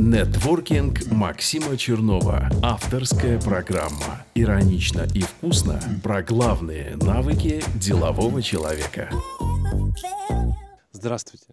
Нетворкинг Максима Чернова. Авторская программа. Иронично и вкусно про главные навыки делового человека. Здравствуйте.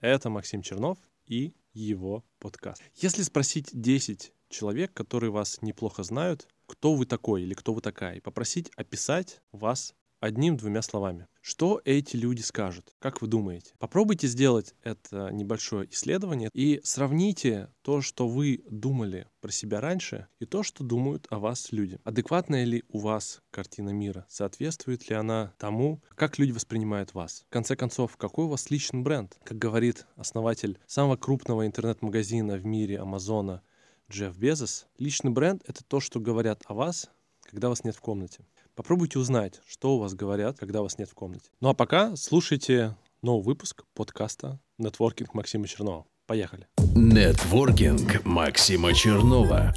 Это Максим Чернов и его подкаст. Если спросить 10 человек, которые вас неплохо знают, кто вы такой или кто вы такая, и попросить описать вас одним-двумя словами. Что эти люди скажут? Как вы думаете? Попробуйте сделать это небольшое исследование и сравните то, что вы думали про себя раньше, и то, что думают о вас люди. Адекватная ли у вас картина мира? Соответствует ли она тому, как люди воспринимают вас? В конце концов, какой у вас личный бренд? Как говорит основатель самого крупного интернет-магазина в мире Амазона Джефф Безос, личный бренд — это то, что говорят о вас, когда вас нет в комнате. Попробуйте узнать, что у вас говорят, когда вас нет в комнате. Ну а пока слушайте новый выпуск подкаста «Нетворкинг Максима Чернова». Поехали. Нетворкинг Максима Чернова.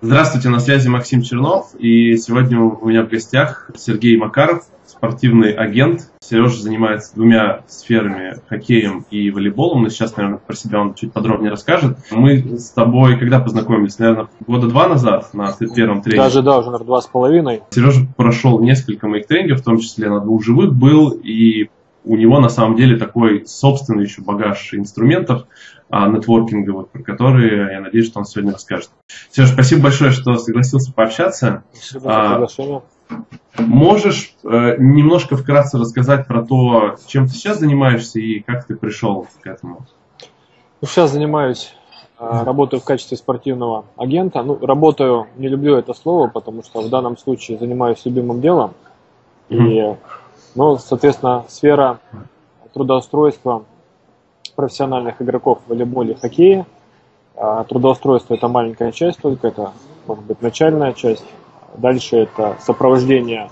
Здравствуйте, на связи Максим Чернов, и сегодня у меня в гостях Сергей Макаров, спортивный агент. Сережа занимается двумя сферами, хоккеем и волейболом, но сейчас, наверное, про себя он чуть подробнее расскажет. Мы с тобой когда познакомились? Наверное, года два назад на первом тренинге. Даже, да, уже, наверное, два с половиной. Сережа прошел несколько моих тренингов, в том числе на двух живых был, и у него на самом деле такой собственный еще багаж инструментов а, нетворкинговых, про которые я надеюсь, что он сегодня расскажет. Сереж, спасибо большое, что согласился пообщаться. Спасибо за приглашение. Можешь э, немножко вкратце рассказать про то, чем ты сейчас занимаешься и как ты пришел к этому? Ну, сейчас занимаюсь, э, работаю в качестве спортивного агента. Ну, работаю, не люблю это слово, потому что в данном случае занимаюсь любимым делом. И, ну, соответственно, сфера трудоустройства профессиональных игроков в волейболе и хоккее. А трудоустройство это маленькая часть только, это может быть начальная часть. Дальше это сопровождение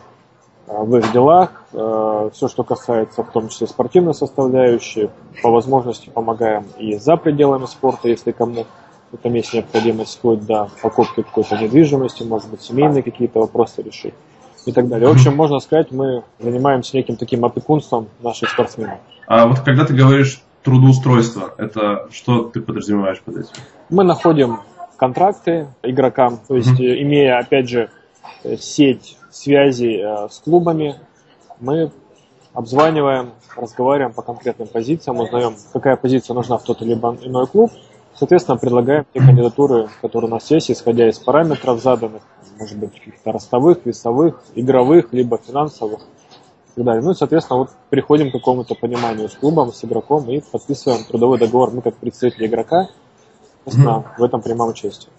э, в их делах, э, все, что касается в том числе спортивной составляющей, по возможности помогаем и за пределами спорта, если кому этом есть необходимость, вплоть до покупки какой-то недвижимости, может быть, семейные какие-то вопросы решить и так далее. В общем, можно сказать, мы занимаемся неким таким опекунством наших спортсменов. А вот когда ты говоришь трудоустройство, это что ты подразумеваешь под этим? Мы находим контракты игрокам, то есть mm-hmm. имея, опять же, сеть связей э, с клубами, мы обзваниваем, разговариваем по конкретным позициям, узнаем, какая позиция нужна в тот или иной клуб, соответственно, предлагаем те кандидатуры, которые у нас есть, исходя из параметров заданных, может быть, каких-то ростовых, весовых, игровых, либо финансовых и так далее. Ну и, соответственно, вот приходим к какому-то пониманию с клубом, с игроком и подписываем трудовой договор. Мы как представители игрока, соответственно, в этом принимаем участие.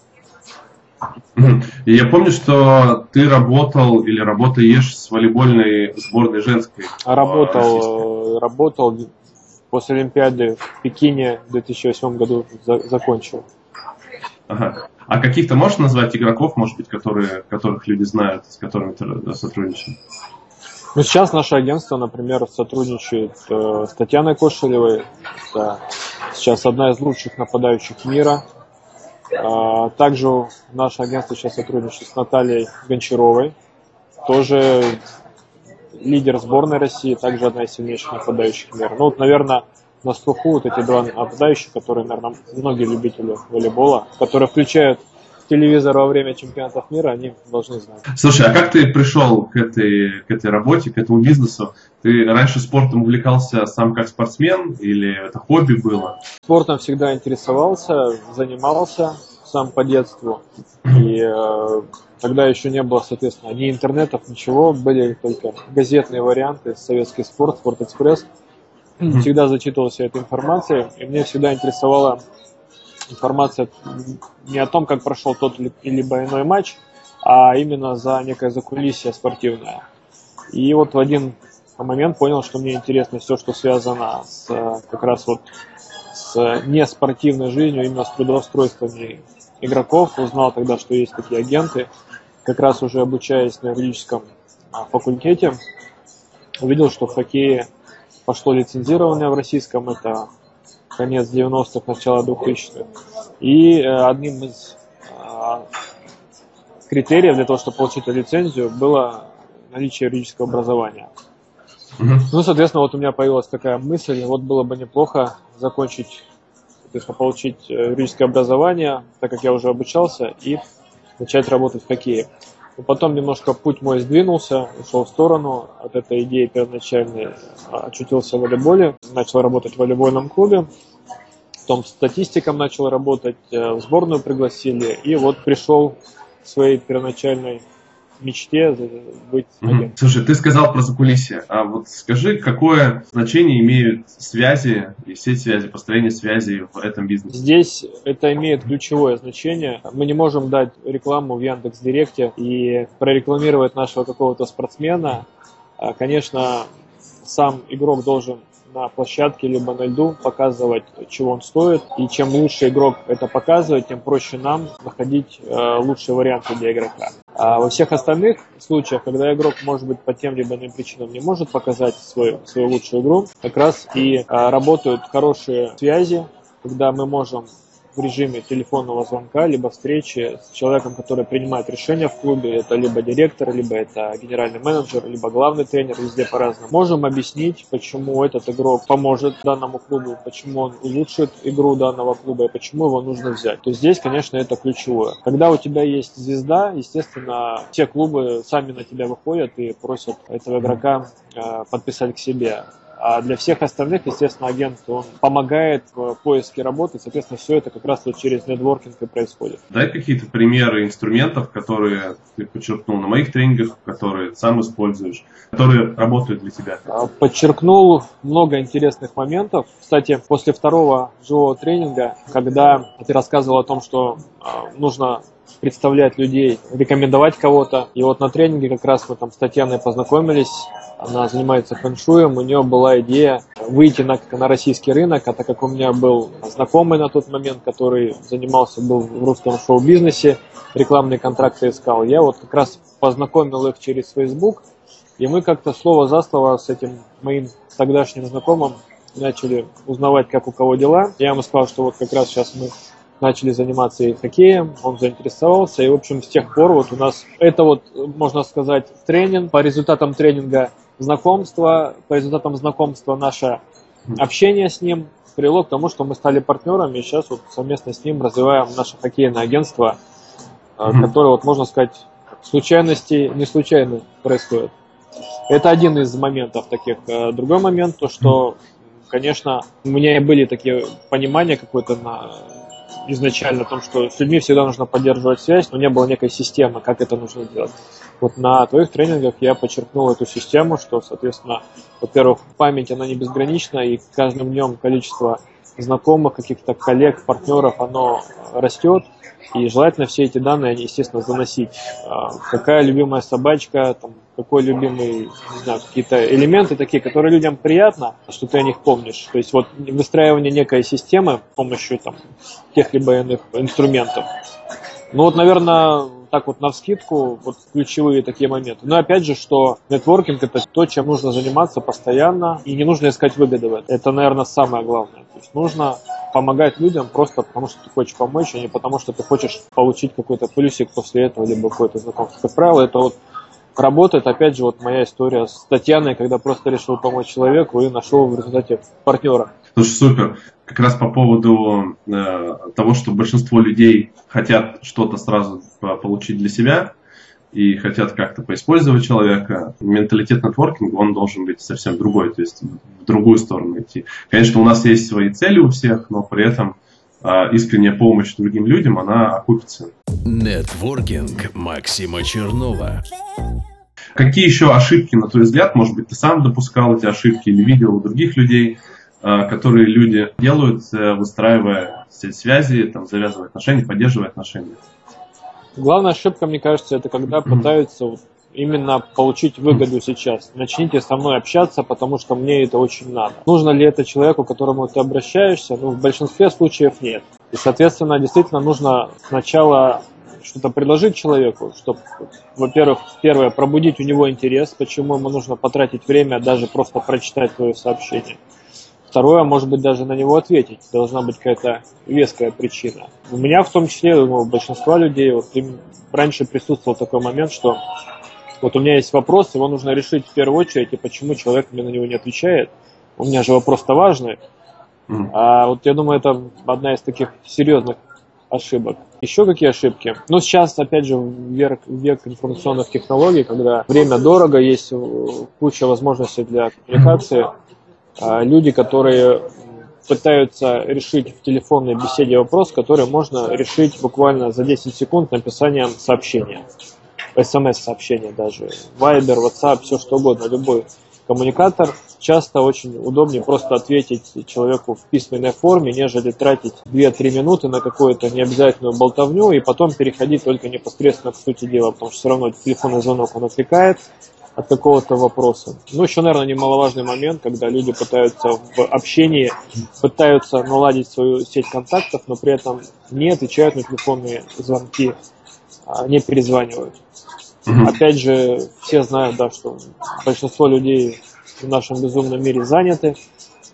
И я помню, что ты работал или работаешь с волейбольной сборной женской. Работал, работал после Олимпиады в Пекине в 2008 году за, закончил. Ага. А каких-то можешь назвать игроков, может быть, которые, которых люди знают, с которыми ты сотрудничаешь? Ну, сейчас наше агентство, например, сотрудничает э, с Татьяной Кошелевой. Это сейчас одна из лучших нападающих мира. А, также наше агентство сейчас сотрудничает с Натальей Гончаровой, тоже лидер сборной России, также одна из сильнейших нападающих мира. Ну вот, наверное, на слуху вот эти два нападающих, которые, наверное, многие любители волейбола, которые включают телевизор во время чемпионатов мира, они должны знать. Слушай, а как ты пришел к этой, к этой работе, к этому бизнесу? Ты раньше спортом увлекался сам как спортсмен или это хобби было? Спортом всегда интересовался, занимался сам по детству. И э, тогда еще не было, соответственно, ни интернетов, ничего, были только газетные варианты, советский спорт, Спортэкспресс. Всегда зачитывался этой информацией, и мне всегда интересовала информация не о том, как прошел тот или иной матч, а именно за некое закулисье спортивное. И вот в один момент понял, что мне интересно все, что связано с как раз вот с неспортивной жизнью, именно с трудоустройствами игроков. Узнал тогда, что есть такие агенты. Как раз уже обучаясь на юридическом а, факультете, увидел, что в хоккее пошло лицензирование в российском, это конец 90-х, начало 2000-х. И э, одним из э, критериев для того, чтобы получить лицензию, было наличие юридического образования. Mm-hmm. Ну, соответственно, вот у меня появилась такая мысль, вот было бы неплохо закончить соответственно, получить э, юридическое образование, так как я уже обучался, и начать работать в хоккее. Но потом немножко путь мой сдвинулся, ушел в сторону. От этой идеи первоначальной, а, очутился в волейболе, начал работать в волейбольном клубе, потом статистиком начал работать, э, в сборную пригласили, и вот пришел к своей первоначальной мечте быть агентом. Слушай, ты сказал про закулисье, а вот скажи, какое значение имеют связи и сеть связи, построение связи в этом бизнесе? Здесь это имеет ключевое значение. Мы не можем дать рекламу в Яндекс Директе и прорекламировать нашего какого-то спортсмена. А, конечно, сам игрок должен на площадке либо на льду показывать, чего он стоит. И чем лучше игрок это показывает, тем проще нам находить э, лучшие варианты для игрока. А во всех остальных случаях, когда игрок, может быть, по тем либо иным причинам не может показать свою, свою лучшую игру, как раз и а, работают хорошие связи, когда мы можем в режиме телефонного звонка, либо встречи с человеком, который принимает решения в клубе. Это либо директор, либо это генеральный менеджер, либо главный тренер, везде по-разному. Можем объяснить, почему этот игрок поможет данному клубу, почему он улучшит игру данного клуба и почему его нужно взять. То есть здесь, конечно, это ключевое. Когда у тебя есть звезда, естественно, все клубы сами на тебя выходят и просят этого игрока э, подписать к себе. А для всех остальных, естественно, агент, он помогает в поиске работы, соответственно, все это как раз вот через нетворкинг и происходит. Дай какие-то примеры инструментов, которые ты подчеркнул на моих тренингах, которые сам используешь, которые работают для тебя. А, подчеркнул много интересных моментов. Кстати, после второго живого тренинга, когда ты рассказывал о том, что а, нужно представлять людей, рекомендовать кого-то. И вот на тренинге как раз мы там с Татьяной познакомились. Она занимается фэншуем. У нее была идея выйти на, на российский рынок, а так как у меня был знакомый на тот момент, который занимался, был в русском шоу-бизнесе, рекламные контракты искал, я вот как раз познакомил их через Facebook, и мы как-то слово за слово с этим моим тогдашним знакомым начали узнавать, как у кого дела. Я ему сказал, что вот как раз сейчас мы начали заниматься и хоккеем, он заинтересовался, и, в общем, с тех пор вот у нас это вот, можно сказать, тренинг, по результатам тренинга знакомство, по результатам знакомства наше общение с ним привело к тому, что мы стали партнерами, и сейчас вот совместно с ним развиваем наше хоккейное агентство, mm-hmm. которое, вот можно сказать, случайности не случайно происходит. Это один из моментов таких. Э, другой момент, то что, конечно, у меня были такие понимания какое-то на изначально о том, что с людьми всегда нужно поддерживать связь, но не было некой системы, как это нужно делать. Вот на твоих тренингах я подчеркнул эту систему, что, соответственно, во-первых, память, она не безгранична, и каждым днем количество знакомых, каких-то коллег, партнеров, оно растет, и желательно все эти данные, естественно, заносить. А, какая любимая собачка, там, какой любимый, не знаю, какие-то элементы такие, которые людям приятно, что ты о них помнишь. То есть вот выстраивание некой системы с помощью там тех либо иных инструментов. Ну вот, наверное, так вот на вскидку, вот ключевые такие моменты. Но опять же, что нетворкинг это то, чем нужно заниматься постоянно, и не нужно искать выгоды в этом. Это, наверное, самое главное. То есть нужно помогать людям просто потому, что ты хочешь помочь, а не потому, что ты хочешь получить какой-то плюсик после этого, либо какое-то знакомство. Как правило, это вот работает, опять же, вот моя история с Татьяной, когда просто решил помочь человеку и нашел в результате партнера. Слушай, супер. Как раз по поводу э, того, что большинство людей хотят что-то сразу получить для себя и хотят как-то поиспользовать человека, менталитет нетворкинга, он должен быть совсем другой, то есть в другую сторону идти. Конечно, у нас есть свои цели у всех, но при этом а искренняя помощь другим людям, она окупится. Нетворкинг Максима Чернова. Какие еще ошибки, на твой взгляд, может быть, ты сам допускал эти ошибки или видел у других людей, а, которые люди делают, э, выстраивая сеть связи, там, завязывая отношения, поддерживая отношения? Главная ошибка, мне кажется, это когда пытаются именно получить выгоду сейчас. Начните со мной общаться, потому что мне это очень надо. Нужно ли это человеку, к которому ты обращаешься? Ну, в большинстве случаев нет. И, соответственно, действительно нужно сначала что-то предложить человеку, чтобы, во-первых, первое, пробудить у него интерес, почему ему нужно потратить время, даже просто прочитать твое сообщение. Второе, может быть, даже на него ответить. Должна быть какая-то веская причина. У меня в том числе, у большинства людей, вот раньше присутствовал такой момент, что вот у меня есть вопрос, его нужно решить в первую очередь, и почему человек мне на него не отвечает. У меня же вопрос-то важный. А вот я думаю, это одна из таких серьезных ошибок. Еще какие ошибки? Ну, сейчас, опять же, век, век информационных технологий, когда время дорого, есть э, куча возможностей для коммуникации. А Люди, которые пытаются решить в телефонной беседе вопрос, который можно решить буквально за 10 секунд написанием сообщения. СМС-сообщения даже. Viber, WhatsApp, все что угодно, любой коммуникатор. Часто очень удобнее просто ответить человеку в письменной форме, нежели тратить 2-3 минуты на какую-то необязательную болтовню и потом переходить только непосредственно к сути дела, потому что все равно телефонный звонок он отвлекает от какого-то вопроса. Ну, еще, наверное, немаловажный момент, когда люди пытаются в общении, пытаются наладить свою сеть контактов, но при этом не отвечают на телефонные звонки, а не перезванивают. Опять же, все знают, да, что большинство людей в нашем безумном мире заняты,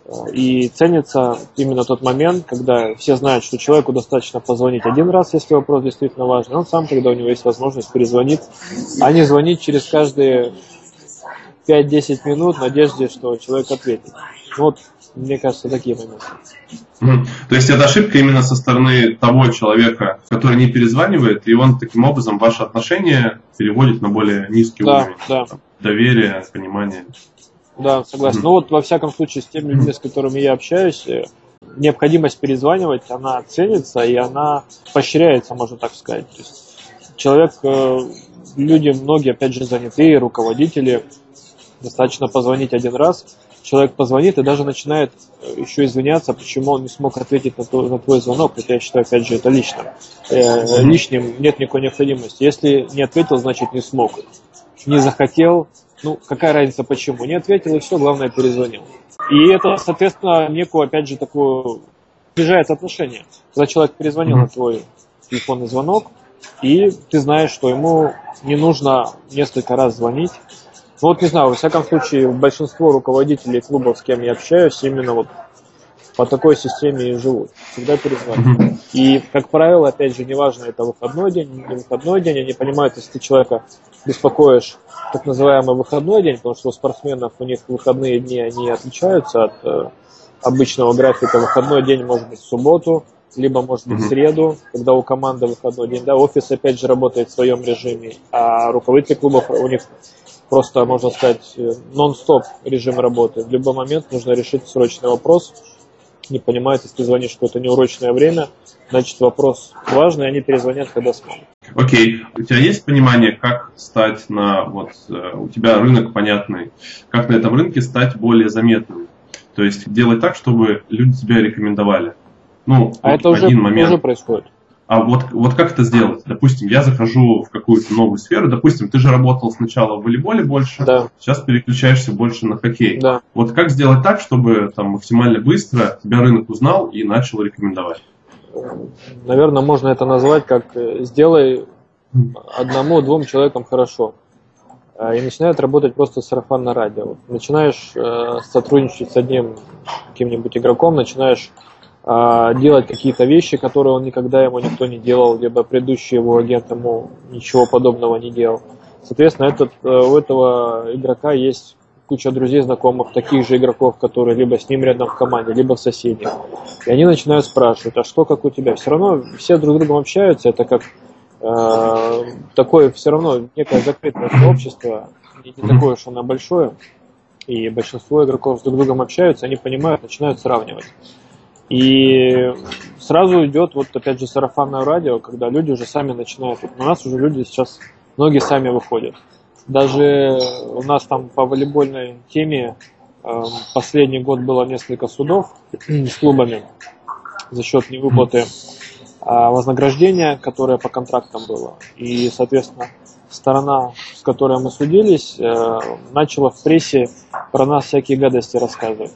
э, и ценится именно тот момент, когда все знают, что человеку достаточно позвонить один раз, если вопрос действительно важный, он сам, когда у него есть возможность, перезвонит, а не звонить через каждые 5-10 минут в надежде, что человек ответит. Ну Вот, мне кажется, такие моменты. То есть это ошибка именно со стороны того человека, который не перезванивает, и он таким образом ваши отношения переводит на более низкий Да, уровень. да. Там, Доверие, понимание. Да, согласен. Ну вот, во всяком случае, с теми людьми, с которыми я общаюсь, э, необходимость перезванивать, она ценится и она поощряется, можно так сказать. То есть человек, э, люди, многие, опять же, занятые, руководители, достаточно позвонить один раз, человек позвонит и даже начинает э, еще извиняться, почему он не смог ответить на твой, на твой звонок, хотя я считаю, опять же, это лично. Э, лишним нет никакой необходимости. Если не ответил, значит не смог. Не захотел, ну, какая разница почему. Не ответил и все, главное перезвонил. И это, соответственно, некую, опять же, такую сближает отношения. Когда человек перезвонил на твой телефонный звонок, и ты знаешь, что ему не нужно несколько раз звонить. Ну вот не знаю, во всяком случае, большинство руководителей клубов, с кем я общаюсь, именно вот по такой системе и живут. Всегда перезванивают. И, как правило, опять же, неважно, это выходной день, не выходной день, они понимают, если ты человека беспокоишь так называемый выходной день, потому что у спортсменов у них выходные дни, они отличаются от э, обычного графика. Выходной день может быть в субботу, либо может быть в среду, когда у команды выходной день. Да, офис опять же работает в своем режиме, а руководители клубов у них просто, можно сказать, э, нон-стоп режим работы. В любой момент нужно решить срочный вопрос. Не понимают, если ты звонишь в какое-то неурочное время, значит вопрос важный, они перезвонят, когда смогут. Окей, у тебя есть понимание, как стать на, вот, э, у тебя рынок понятный, как на этом рынке стать более заметным? То есть делать так, чтобы люди тебя рекомендовали. Ну, А вот это уже, момент. уже происходит. А вот, вот как это сделать? Допустим, я захожу в какую-то новую сферу. Допустим, ты же работал сначала в волейболе больше, Да. сейчас переключаешься больше на хоккей. Да. Вот как сделать так, чтобы там максимально быстро тебя рынок узнал и начал рекомендовать? Наверное, можно это назвать как э, сделай одному-двум человекам хорошо. А, И начинает работать просто сарафан на радио. Начинаешь э, сотрудничать с одним каким-нибудь игроком, начинаешь делать какие-то вещи, которые он никогда ему никто не делал, либо предыдущий его агент ему ничего подобного не делал. Соответственно, этот, э, у этого игрока есть куча друзей, знакомых, таких же игроков, которые либо с ним рядом в команде, либо в соседних. И они начинают спрашивать, а что как у тебя? Все равно все друг с другом общаются, это как э, такое все равно некое закрытое сообщество, не такое уж оно большое, и большинство игроков с друг другом общаются, они понимают, начинают сравнивать. И сразу идет вот опять же сарафанное радио, когда люди уже сами начинают. Вот у нас уже люди сейчас, многие сами выходят. Даже у нас там по волейбольной теме эм, последний год было несколько судов с клубами за счет невыплаты а, вознаграждения, которое по контрактам было. И, соответственно, сторона, с которой мы судились, э, начала в прессе про нас всякие гадости рассказывать,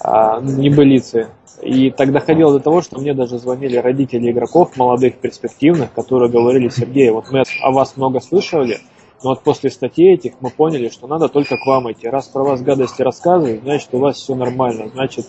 а, небылицы. И так доходило до того, что мне даже звонили родители игроков, молодых, перспективных, которые говорили, Сергей, вот мы о вас много слышали, но вот после статей этих мы поняли, что надо только к вам идти. Раз про вас гадости рассказывают, значит, у вас все нормально, значит,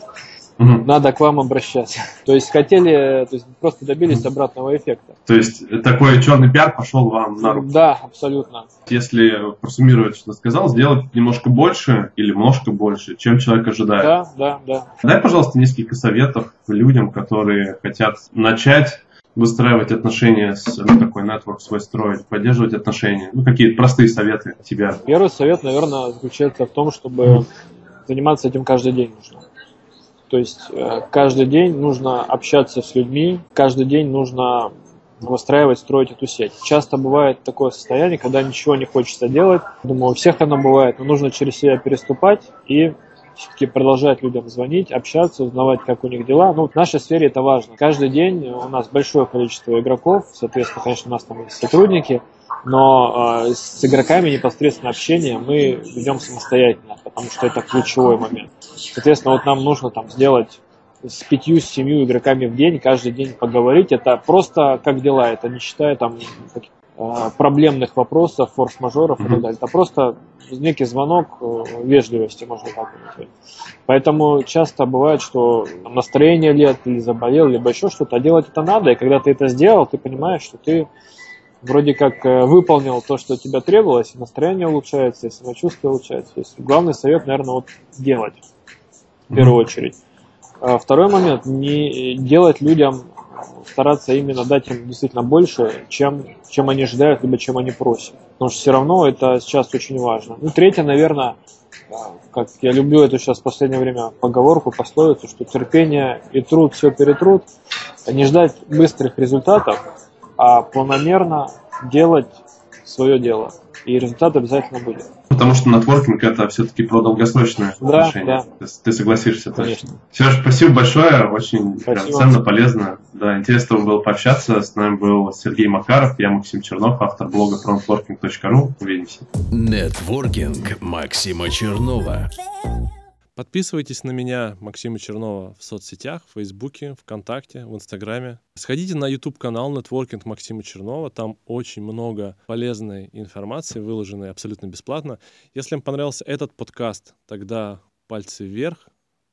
Мгм. надо к вам обращаться. То есть хотели, то есть просто добились обратного эффекта. То есть такой черный пиар пошел вам на руку. Да, абсолютно. Если просуммировать, что сказал, сделать немножко больше или немножко больше, чем человек ожидает. Да, да, да. Дай, пожалуйста, несколько советов людям, которые хотят начать выстраивать отношения с ну, такой network свой строить, поддерживать отношения. Ну, какие-то простые советы от тебя. Первый совет, наверное, заключается в том, чтобы заниматься этим каждый день нужно. То есть э, каждый день нужно общаться с людьми, каждый день нужно выстраивать, строить эту сеть. Часто бывает такое состояние, когда ничего не хочется делать. Думаю, у всех оно бывает, но нужно через себя переступать и все-таки продолжать людям звонить, общаться, узнавать, как у них дела. Ну, в нашей сфере это важно. Каждый день у нас большое количество игроков, соответственно, конечно, у нас там есть сотрудники, но э, с игроками непосредственно общение мы ведем самостоятельно, потому что это ключевой момент. Соответственно, вот нам нужно там сделать с пятью, с семью игроками в день, каждый день поговорить. Это просто как дела, это не считая там проблемных вопросов, форс-мажоров и так далее. Это просто некий звонок э, вежливости, можно так назвать. Поэтому часто бывает, что настроение лет, или заболел, либо еще что-то, а делать это надо, и когда ты это сделал, ты понимаешь, что ты вроде как э, выполнил то, что тебя требовалось, и настроение улучшается, и самочувствие улучшается. То есть главный совет, наверное, вот делать в первую очередь. А Второй момент, не делать людям, стараться именно дать им действительно больше, чем, чем они ожидают, либо чем они просят. Потому что все равно это сейчас очень важно. Ну, третье, наверное, как я люблю эту сейчас в последнее время поговорку, пословицу, что терпение и труд все перетрут. Не ждать быстрых результатов, а планомерно делать свое дело. И результаты обязательно будут. Потому что нетворкинг это все-таки про долгосрочные Да, отношения. да. Ты, ты согласишься точно. Конечно. Сереж, спасибо большое, очень прям Спасибо. ценно, полезно. Да, интересно было пообщаться. С нами был Сергей Макаров, я Максим Чернов, автор блога frontworking.ru. Увидимся. Нетворкинг Максима Чернова. Подписывайтесь на меня, Максима Чернова, в соцсетях, в Фейсбуке, ВКонтакте, в Инстаграме. Сходите на YouTube-канал Нетворкинг Максима Чернова. Там очень много полезной информации, выложенной абсолютно бесплатно. Если вам понравился этот подкаст, тогда пальцы вверх,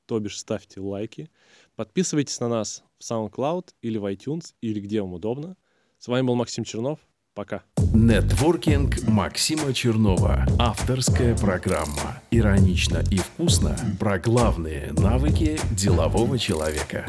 то бишь ставьте лайки. Подписывайтесь на нас в SoundCloud или в iTunes, или где вам удобно. С вами был Максим Чернов. Пока. Нетворкинг Максима Чернова. Авторская программа. Иронично и вкусно про главные навыки делового человека.